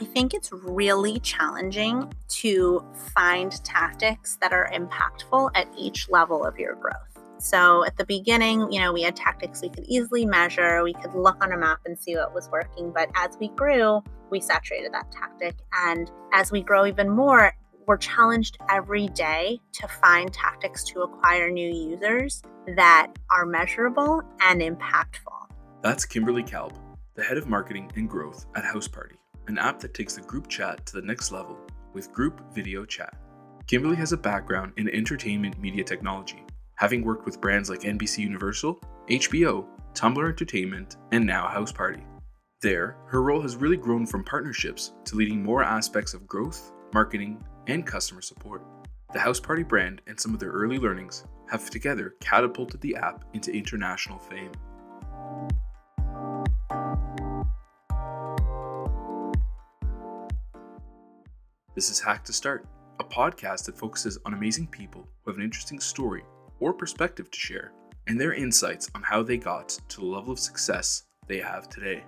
I think it's really challenging to find tactics that are impactful at each level of your growth. So at the beginning, you know, we had tactics we could easily measure, we could look on a map and see what was working. But as we grew, we saturated that tactic. And as we grow even more, we're challenged every day to find tactics to acquire new users that are measurable and impactful. That's Kimberly Kalb, the head of marketing and growth at Houseparty, an app that takes the group chat to the next level with group video chat. Kimberly has a background in entertainment media technology, having worked with brands like NBC Universal, HBO, Tumblr Entertainment, and now House Party. There, her role has really grown from partnerships to leading more aspects of growth, marketing, and customer support. The House Party brand and some of their early learnings have together catapulted the app into international fame. This is Hack to Start, a podcast that focuses on amazing people who have an interesting story or perspective to share, and their insights on how they got to the level of success they have today.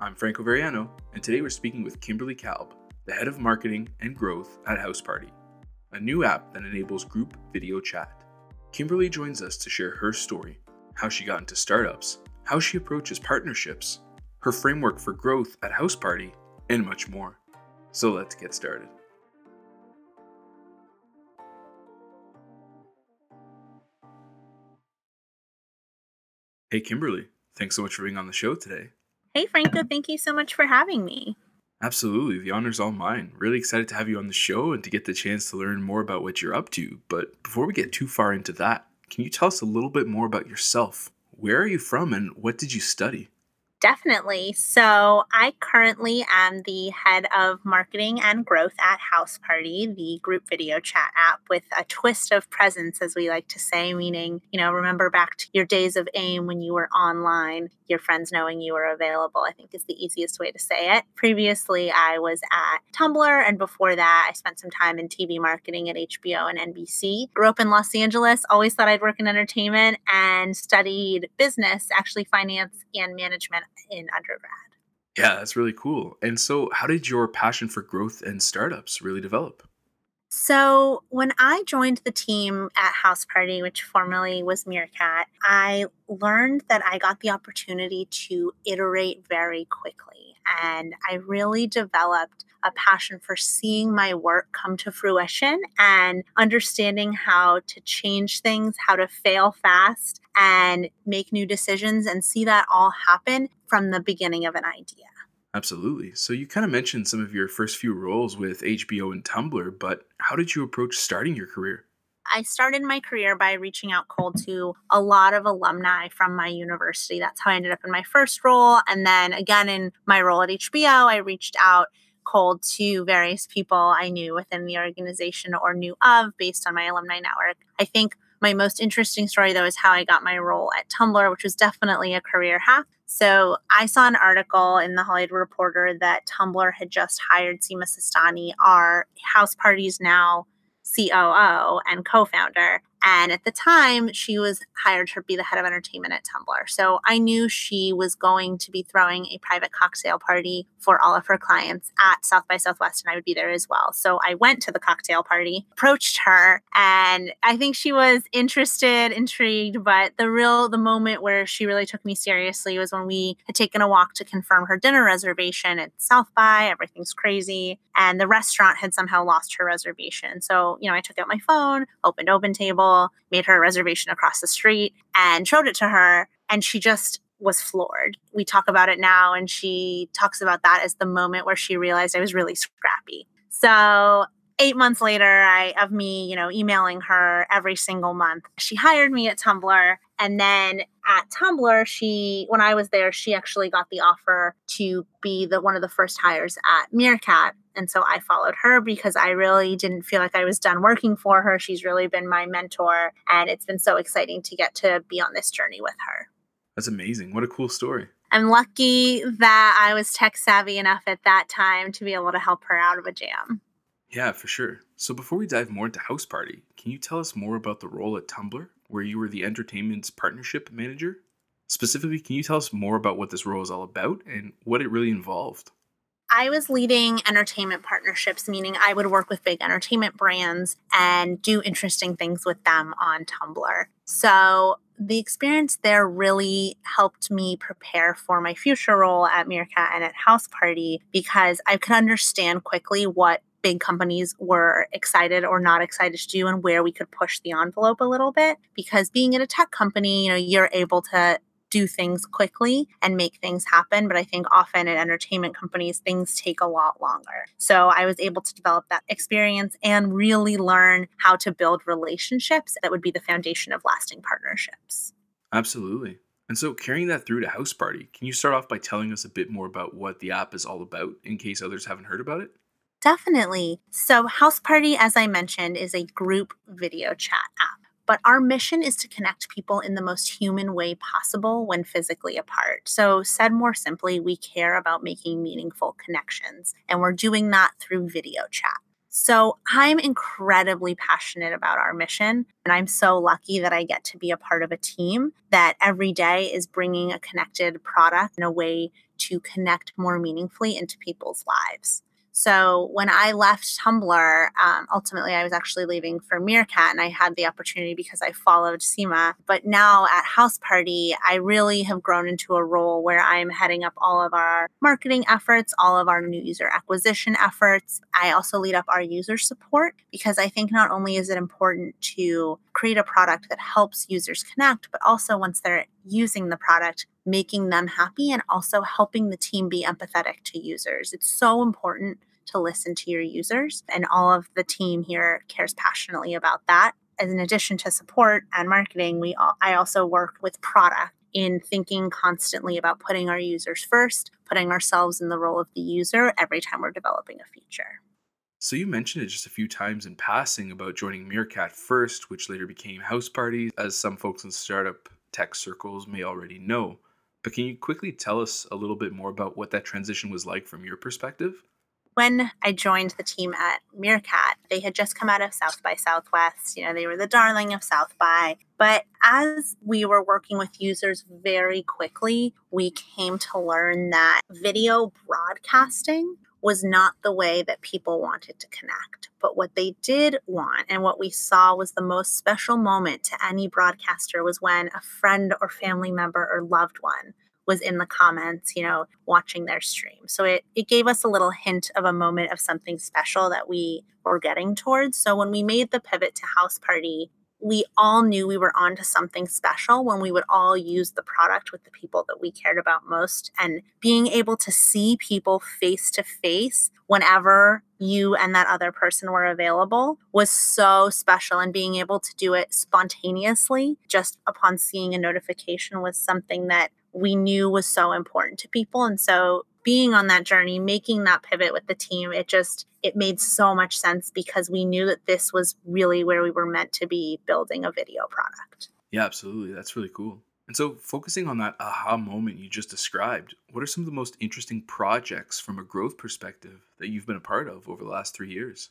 I'm Franco Varriano, and today we're speaking with Kimberly Kalb, the head of marketing and growth at House Party, a new app that enables group video chat. Kimberly joins us to share her story, how she got into startups, how she approaches partnerships, her framework for growth at House Party, and much more. So let's get started. Hey, Kimberly, thanks so much for being on the show today. Hey, Franco, thank you so much for having me. Absolutely. The honor's all mine. Really excited to have you on the show and to get the chance to learn more about what you're up to. But before we get too far into that, can you tell us a little bit more about yourself? Where are you from and what did you study? Definitely. So, I currently am the head of marketing and growth at House Party, the group video chat app with a twist of presence, as we like to say, meaning, you know, remember back to your days of AIM when you were online, your friends knowing you were available, I think is the easiest way to say it. Previously, I was at Tumblr, and before that, I spent some time in TV marketing at HBO and NBC. Grew up in Los Angeles, always thought I'd work in entertainment, and studied business, actually, finance and management in undergrad. Yeah, that's really cool. And so, how did your passion for growth and startups really develop? So, when I joined the team at House Party, which formerly was Meerkat, I learned that I got the opportunity to iterate very quickly. And I really developed a passion for seeing my work come to fruition and understanding how to change things, how to fail fast and make new decisions and see that all happen from the beginning of an idea. Absolutely. So you kind of mentioned some of your first few roles with HBO and Tumblr, but how did you approach starting your career? I started my career by reaching out cold to a lot of alumni from my university. That's how I ended up in my first role. And then again, in my role at HBO, I reached out cold to various people I knew within the organization or knew of based on my alumni network. I think my most interesting story, though, is how I got my role at Tumblr, which was definitely a career hack. So I saw an article in the Hollywood Reporter that Tumblr had just hired Sima Sistani, our House Parties now COO and co founder. And at the time, she was hired to be the head of entertainment at Tumblr. So I knew she was going to be throwing a private cocktail party for all of her clients at South by Southwest, and I would be there as well. So I went to the cocktail party, approached her, and I think she was interested, intrigued. But the real, the moment where she really took me seriously was when we had taken a walk to confirm her dinner reservation at South by. Everything's crazy. And the restaurant had somehow lost her reservation. So, you know, I took out my phone, opened OpenTable made her a reservation across the street, and showed it to her. And she just was floored. We talk about it now, and she talks about that as the moment where she realized I was really scrappy. So eight months later I, of me you know emailing her every single month she hired me at tumblr and then at tumblr she when i was there she actually got the offer to be the one of the first hires at meerkat and so I followed her because I really didn't feel like I was done working for her. She's really been my mentor. And it's been so exciting to get to be on this journey with her. That's amazing. What a cool story. I'm lucky that I was tech savvy enough at that time to be able to help her out of a jam. Yeah, for sure. So before we dive more into House Party, can you tell us more about the role at Tumblr, where you were the entertainment's partnership manager? Specifically, can you tell us more about what this role is all about and what it really involved? I was leading entertainment partnerships, meaning I would work with big entertainment brands and do interesting things with them on Tumblr. So the experience there really helped me prepare for my future role at Meerkat and at House Party because I could understand quickly what big companies were excited or not excited to do and where we could push the envelope a little bit because being in a tech company you know you're able to do things quickly and make things happen. But I think often at entertainment companies, things take a lot longer. So I was able to develop that experience and really learn how to build relationships that would be the foundation of lasting partnerships. Absolutely. And so, carrying that through to House Party, can you start off by telling us a bit more about what the app is all about in case others haven't heard about it? Definitely. So, House Party, as I mentioned, is a group video chat app. But our mission is to connect people in the most human way possible when physically apart. So, said more simply, we care about making meaningful connections, and we're doing that through video chat. So, I'm incredibly passionate about our mission, and I'm so lucky that I get to be a part of a team that every day is bringing a connected product in a way to connect more meaningfully into people's lives. So when I left Tumblr, um, ultimately I was actually leaving for Meerkat, and I had the opportunity because I followed Sima. But now at House Party, I really have grown into a role where I'm heading up all of our marketing efforts, all of our new user acquisition efforts. I also lead up our user support because I think not only is it important to create a product that helps users connect, but also once they're using the product, making them happy and also helping the team be empathetic to users. It's so important to listen to your users, and all of the team here cares passionately about that. As in addition to support and marketing, we all, I also work with product in thinking constantly about putting our users first, putting ourselves in the role of the user every time we're developing a feature. So you mentioned it just a few times in passing about joining Meerkat first, which later became House Party, as some folks in startup tech circles may already know. But can you quickly tell us a little bit more about what that transition was like from your perspective? When I joined the team at Meerkat, they had just come out of South by Southwest. You know, they were the darling of South by. But as we were working with users very quickly, we came to learn that video broadcasting was not the way that people wanted to connect. But what they did want, and what we saw was the most special moment to any broadcaster, was when a friend or family member or loved one was in the comments, you know, watching their stream. So it, it gave us a little hint of a moment of something special that we were getting towards. So when we made the pivot to House Party, we all knew we were onto something special when we would all use the product with the people that we cared about most. And being able to see people face to face whenever you and that other person were available was so special. And being able to do it spontaneously just upon seeing a notification was something that we knew was so important to people. And so being on that journey, making that pivot with the team, it just it made so much sense because we knew that this was really where we were meant to be building a video product. Yeah, absolutely. That's really cool. And so, focusing on that aha moment you just described, what are some of the most interesting projects from a growth perspective that you've been a part of over the last three years?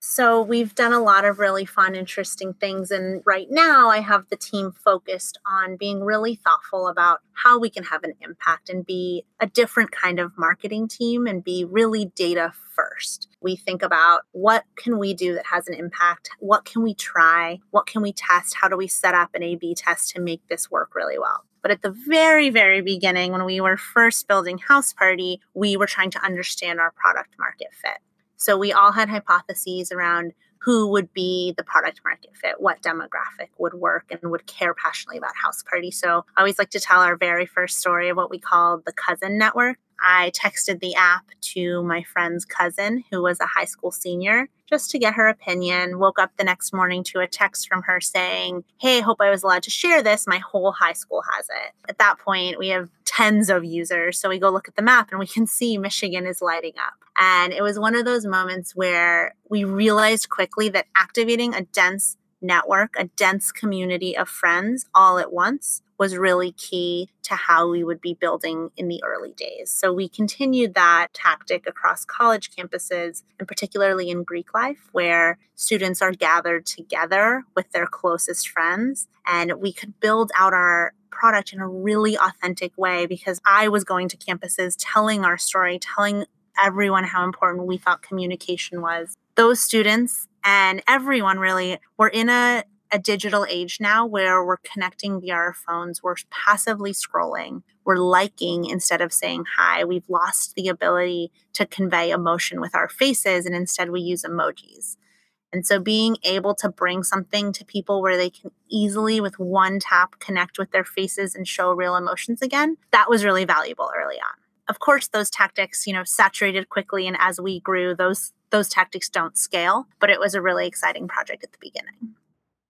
So we've done a lot of really fun, interesting things. And right now, I have the team focused on being really thoughtful about how we can have an impact and be a different kind of marketing team and be really data first. We think about what can we do that has an impact? What can we try? What can we test? How do we set up an A B test to make this work really well? But at the very, very beginning, when we were first building House Party, we were trying to understand our product market fit. So we all had hypotheses around who would be the product market fit, what demographic would work and would care passionately about house party. So I always like to tell our very first story of what we called the cousin network. I texted the app to my friend's cousin, who was a high school senior, just to get her opinion. Woke up the next morning to a text from her saying, Hey, hope I was allowed to share this. My whole high school has it. At that point, we have tens of users. So we go look at the map and we can see Michigan is lighting up. And it was one of those moments where we realized quickly that activating a dense network, a dense community of friends all at once was really key to how we would be building in the early days. So we continued that tactic across college campuses, and particularly in Greek life, where students are gathered together with their closest friends. And we could build out our product in a really authentic way because I was going to campuses telling our story, telling everyone how important we thought communication was. Those students and everyone really we're in a a digital age now where we're connecting via our phones, we're passively scrolling, we're liking instead of saying hi. We've lost the ability to convey emotion with our faces, and instead we use emojis. And so being able to bring something to people where they can easily, with one tap, connect with their faces and show real emotions again, that was really valuable early on. Of course, those tactics, you know, saturated quickly. And as we grew, those those tactics don't scale, but it was a really exciting project at the beginning.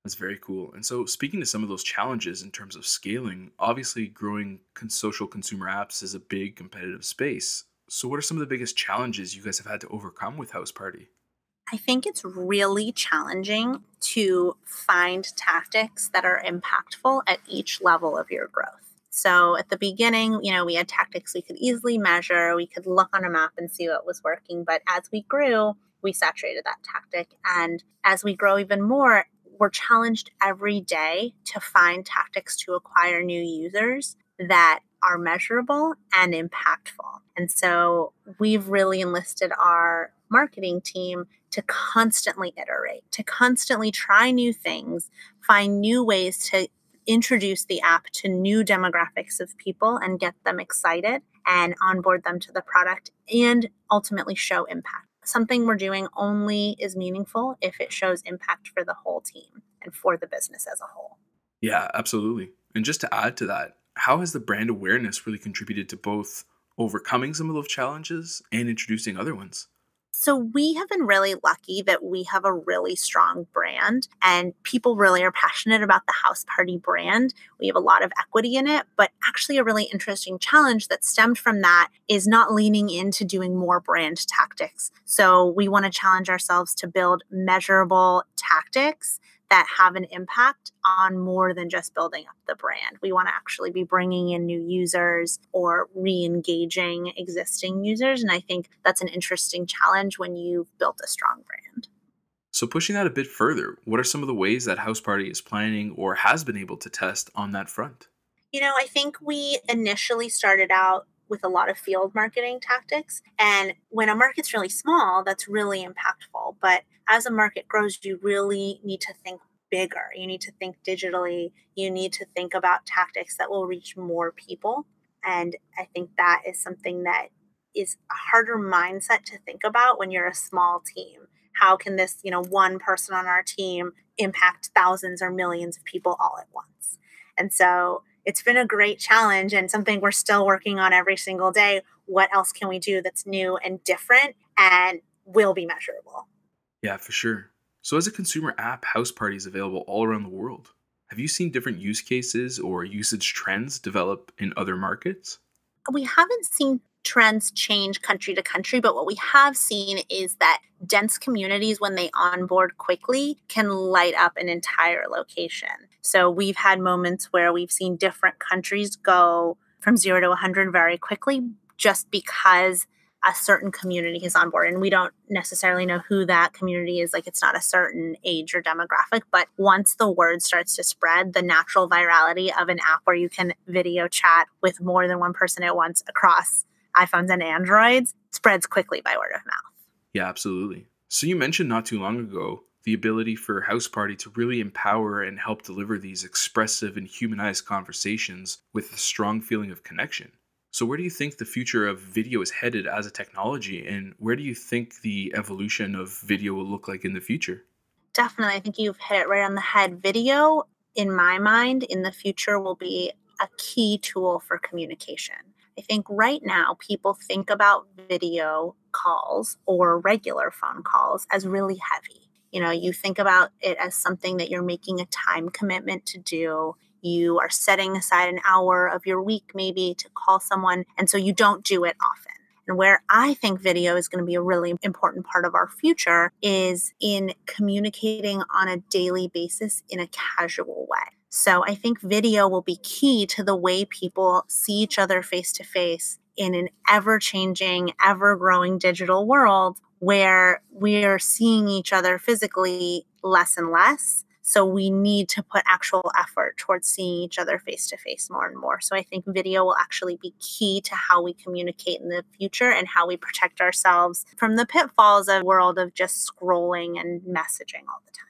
That's very cool. And so, speaking to some of those challenges in terms of scaling, obviously growing con- social consumer apps is a big competitive space. So, what are some of the biggest challenges you guys have had to overcome with House Party? I think it's really challenging to find tactics that are impactful at each level of your growth. So at the beginning, you know, we had tactics we could easily measure, we could look on a map and see what was working. But as we grew, we saturated that tactic. And as we grow even more, we're challenged every day to find tactics to acquire new users that are measurable and impactful. And so we've really enlisted our marketing team to constantly iterate, to constantly try new things, find new ways to introduce the app to new demographics of people and get them excited and onboard them to the product and ultimately show impact. Something we're doing only is meaningful if it shows impact for the whole team and for the business as a whole. Yeah, absolutely. And just to add to that, how has the brand awareness really contributed to both overcoming some of those challenges and introducing other ones? So we have been really lucky that we have a really strong brand and people really are passionate about the house party brand. We have a lot of equity in it, but actually a really interesting challenge that stemmed from that is not leaning into doing more brand tactics. So we want to challenge ourselves to build measurable tactics that have an impact on more than just building up the brand. We want to actually be bringing in new users or re engaging existing users. And I think that's an interesting challenge when you've built a strong brand. So, pushing that a bit further, what are some of the ways that House Party is planning or has been able to test on that front? You know, I think we initially started out with a lot of field marketing tactics. And when a market's really small, that's really impactful. But as a market grows, you really need to think bigger. You need to think digitally. You need to think about tactics that will reach more people. And I think that is something that is a harder mindset to think about when you're a small team. How can this, you know, one person on our team impact thousands or millions of people all at once? And so it's been a great challenge and something we're still working on every single day. What else can we do that's new and different and will be measurable? Yeah, for sure. So, as a consumer app, House Party is available all around the world. Have you seen different use cases or usage trends develop in other markets? We haven't seen trends change country to country, but what we have seen is that dense communities, when they onboard quickly, can light up an entire location. So we've had moments where we've seen different countries go from zero to 100 very quickly just because a certain community is on board and we don't necessarily know who that community is like it's not a certain age or demographic but once the word starts to spread the natural virality of an app where you can video chat with more than one person at once across iPhones and Androids spreads quickly by word of mouth. Yeah, absolutely. So you mentioned not too long ago the ability for House Party to really empower and help deliver these expressive and humanized conversations with a strong feeling of connection. So, where do you think the future of video is headed as a technology, and where do you think the evolution of video will look like in the future? Definitely. I think you've hit it right on the head. Video, in my mind, in the future will be a key tool for communication. I think right now people think about video calls or regular phone calls as really heavy. You know, you think about it as something that you're making a time commitment to do. You are setting aside an hour of your week maybe to call someone, and so you don't do it often. And where I think video is going to be a really important part of our future is in communicating on a daily basis in a casual way. So I think video will be key to the way people see each other face to face in an ever changing, ever growing digital world where we're seeing each other physically less and less. So we need to put actual effort towards seeing each other face to face more and more. So I think video will actually be key to how we communicate in the future and how we protect ourselves from the pitfalls of a world of just scrolling and messaging all the time.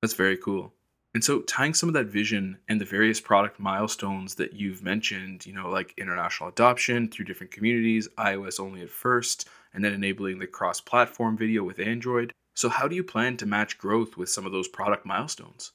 That's very cool. And so, tying some of that vision and the various product milestones that you've mentioned, you know, like international adoption through different communities, iOS only at first, and then enabling the cross platform video with Android. So, how do you plan to match growth with some of those product milestones?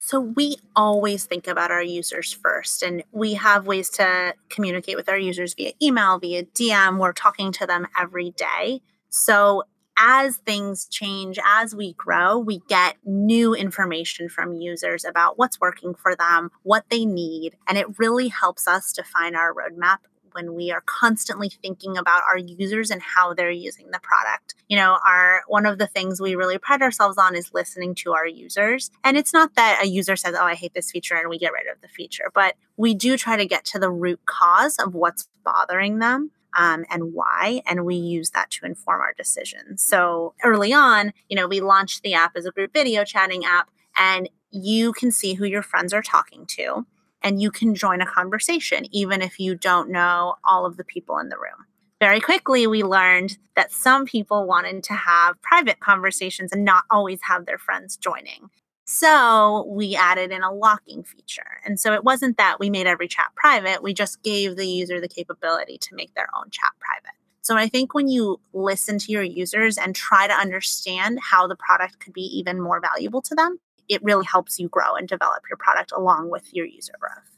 So, we always think about our users first, and we have ways to communicate with our users via email, via DM. We're talking to them every day. So, as things change, as we grow, we get new information from users about what's working for them, what they need. And it really helps us define our roadmap when we are constantly thinking about our users and how they're using the product. You know, our one of the things we really pride ourselves on is listening to our users. And it's not that a user says, "Oh, I hate this feature," and we get rid of the feature, but we do try to get to the root cause of what's bothering them um, and why. And we use that to inform our decisions. So early on, you know, we launched the app as a group video chatting app, and you can see who your friends are talking to, and you can join a conversation, even if you don't know all of the people in the room. Very quickly, we learned that some people wanted to have private conversations and not always have their friends joining. So we added in a locking feature. And so it wasn't that we made every chat private, we just gave the user the capability to make their own chat private. So I think when you listen to your users and try to understand how the product could be even more valuable to them, it really helps you grow and develop your product along with your user growth.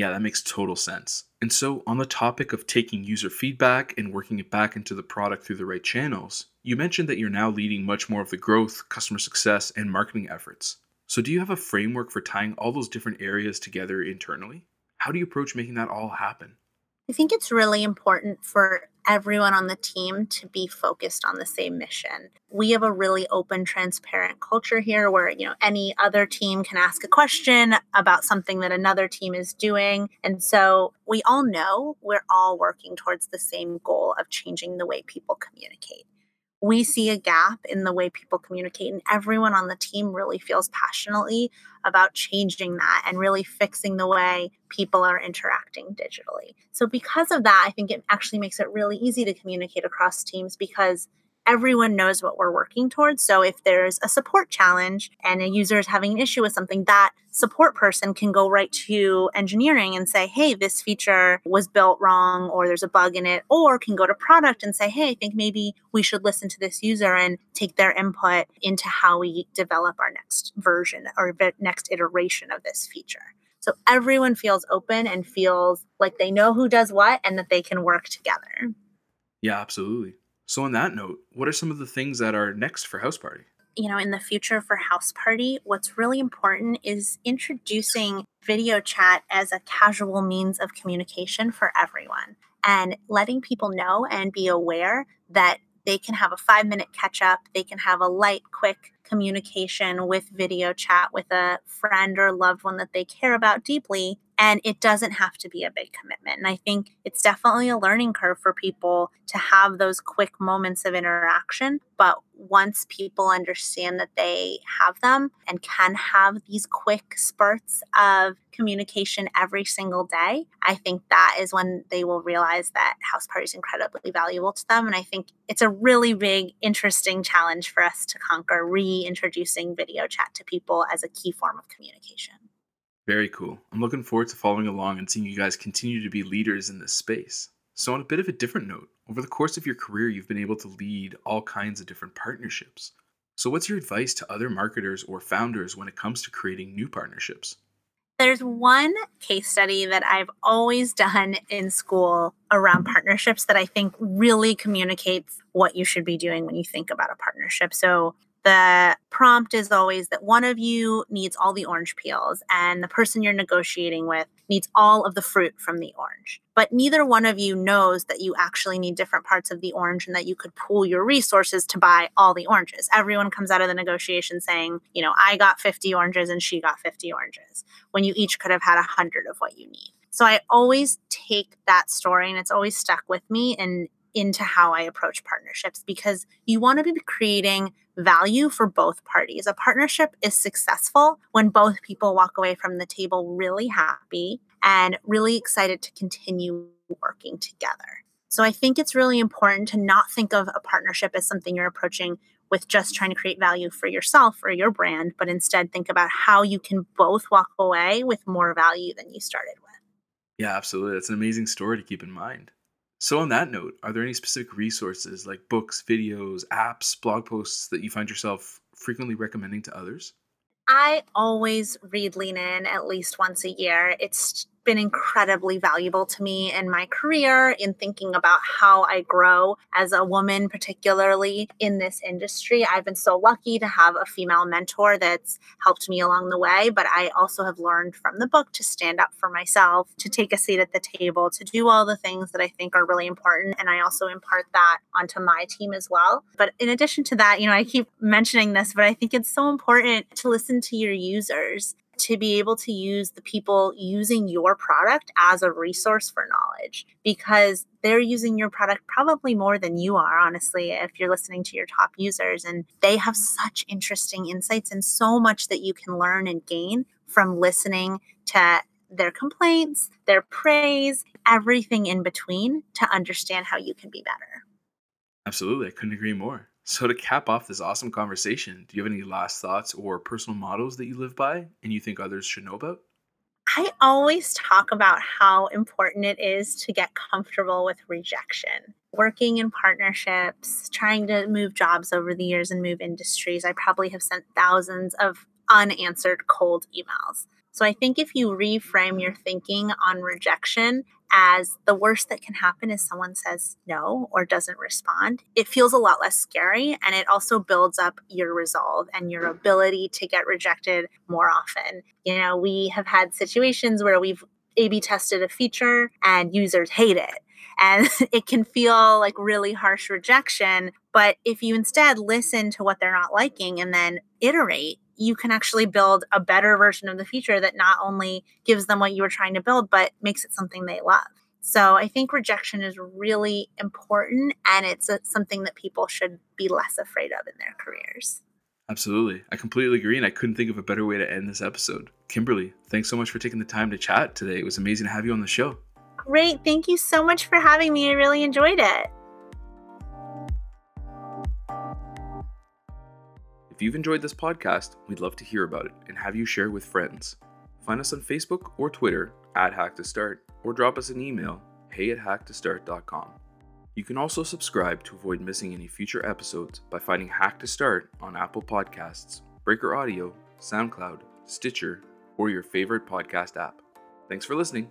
Yeah, that makes total sense. And so, on the topic of taking user feedback and working it back into the product through the right channels, you mentioned that you're now leading much more of the growth, customer success, and marketing efforts. So, do you have a framework for tying all those different areas together internally? How do you approach making that all happen? I think it's really important for everyone on the team to be focused on the same mission. We have a really open, transparent culture here where, you know, any other team can ask a question about something that another team is doing. And so we all know we're all working towards the same goal of changing the way people communicate we see a gap in the way people communicate and everyone on the team really feels passionately about changing that and really fixing the way people are interacting digitally. So because of that, I think it actually makes it really easy to communicate across teams because everyone knows what we're working towards. So if there's a support challenge and a user is having an issue with something, that support person can go right to engineering and say, hey, this feature was built wrong or there's a bug in it, or can go to product and say, hey, I think maybe we should listen to this user and take their input into how we develop our next version or next iteration of this feature. So everyone feels open and feels like they know who does what and that they can work together. Yeah, absolutely. So, on that note, what are some of the things that are next for House Party? You know, in the future for House Party, what's really important is introducing video chat as a casual means of communication for everyone and letting people know and be aware that they can have a five minute catch up, they can have a light, quick communication with video chat with a friend or loved one that they care about deeply and it doesn't have to be a big commitment. And I think it's definitely a learning curve for people to have those quick moments of interaction. But once people understand that they have them and can have these quick spurts of communication every single day, I think that is when they will realize that house party is incredibly valuable to them. And I think it's a really big, interesting challenge for us to conquer reintroducing video chat to people as a key form of communication. Very cool. I'm looking forward to following along and seeing you guys continue to be leaders in this space. So, on a bit of a different note, over the course of your career, you've been able to lead all kinds of different partnerships. So, what's your advice to other marketers or founders when it comes to creating new partnerships? There's one case study that I've always done in school around partnerships that I think really communicates what you should be doing when you think about a partnership. So, the prompt is always that one of you needs all the orange peels and the person you're negotiating with needs all of the fruit from the orange. But neither one of you knows that you actually need different parts of the orange and that you could pool your resources to buy all the oranges. Everyone comes out of the negotiation saying, you know, I got 50 oranges and she got 50 oranges when you each could have had 100 of what you need. So I always take that story and it's always stuck with me and into how I approach partnerships because you want to be creating value for both parties. A partnership is successful when both people walk away from the table really happy and really excited to continue working together. So I think it's really important to not think of a partnership as something you're approaching with just trying to create value for yourself or your brand, but instead think about how you can both walk away with more value than you started with. Yeah, absolutely. That's an amazing story to keep in mind. So, on that note, are there any specific resources like books, videos, apps, blog posts that you find yourself frequently recommending to others? I always read Lean In at least once a year. It's been incredibly valuable to me in my career in thinking about how I grow as a woman, particularly in this industry. I've been so lucky to have a female mentor that's helped me along the way, but I also have learned from the book to stand up for myself, to take a seat at the table, to do all the things that I think are really important. And I also impart that onto my team as well. But in addition to that, you know, I keep mentioning this, but I think it's so important to listen to your users to be able to use the people using your product as a resource for knowledge because they're using your product probably more than you are, honestly, if you're listening to your top users. And they have such interesting insights and so much that you can learn and gain from listening to their complaints, their praise, everything in between to understand how you can be better. Absolutely. I couldn't agree more. So, to cap off this awesome conversation, do you have any last thoughts or personal models that you live by and you think others should know about? I always talk about how important it is to get comfortable with rejection. Working in partnerships, trying to move jobs over the years and move industries, I probably have sent thousands of unanswered cold emails. So I think if you reframe your thinking on rejection as the worst that can happen is someone says no or doesn't respond, it feels a lot less scary. And it also builds up your resolve and your mm-hmm. ability to get rejected more often. You know, we have had situations where we've A B tested a feature and users hate it. And it can feel like really harsh rejection. But if you instead listen to what they're not liking and then iterate, you can actually build a better version of the feature that not only gives them what you were trying to build, but makes it something they love. So I think rejection is really important and it's a, something that people should be less afraid of in their careers. Absolutely. I completely agree. And I couldn't think of a better way to end this episode. Kimberly, thanks so much for taking the time to chat today. It was amazing to have you on the show. Great. Thank you so much for having me. I really enjoyed it. If you've enjoyed this podcast, we'd love to hear about it and have you share with friends. Find us on Facebook or Twitter at Hack to Start or drop us an email hey at hacktostart.com. You can also subscribe to avoid missing any future episodes by finding Hack to Start on Apple Podcasts, Breaker Audio, SoundCloud, Stitcher, or your favorite podcast app. Thanks for listening.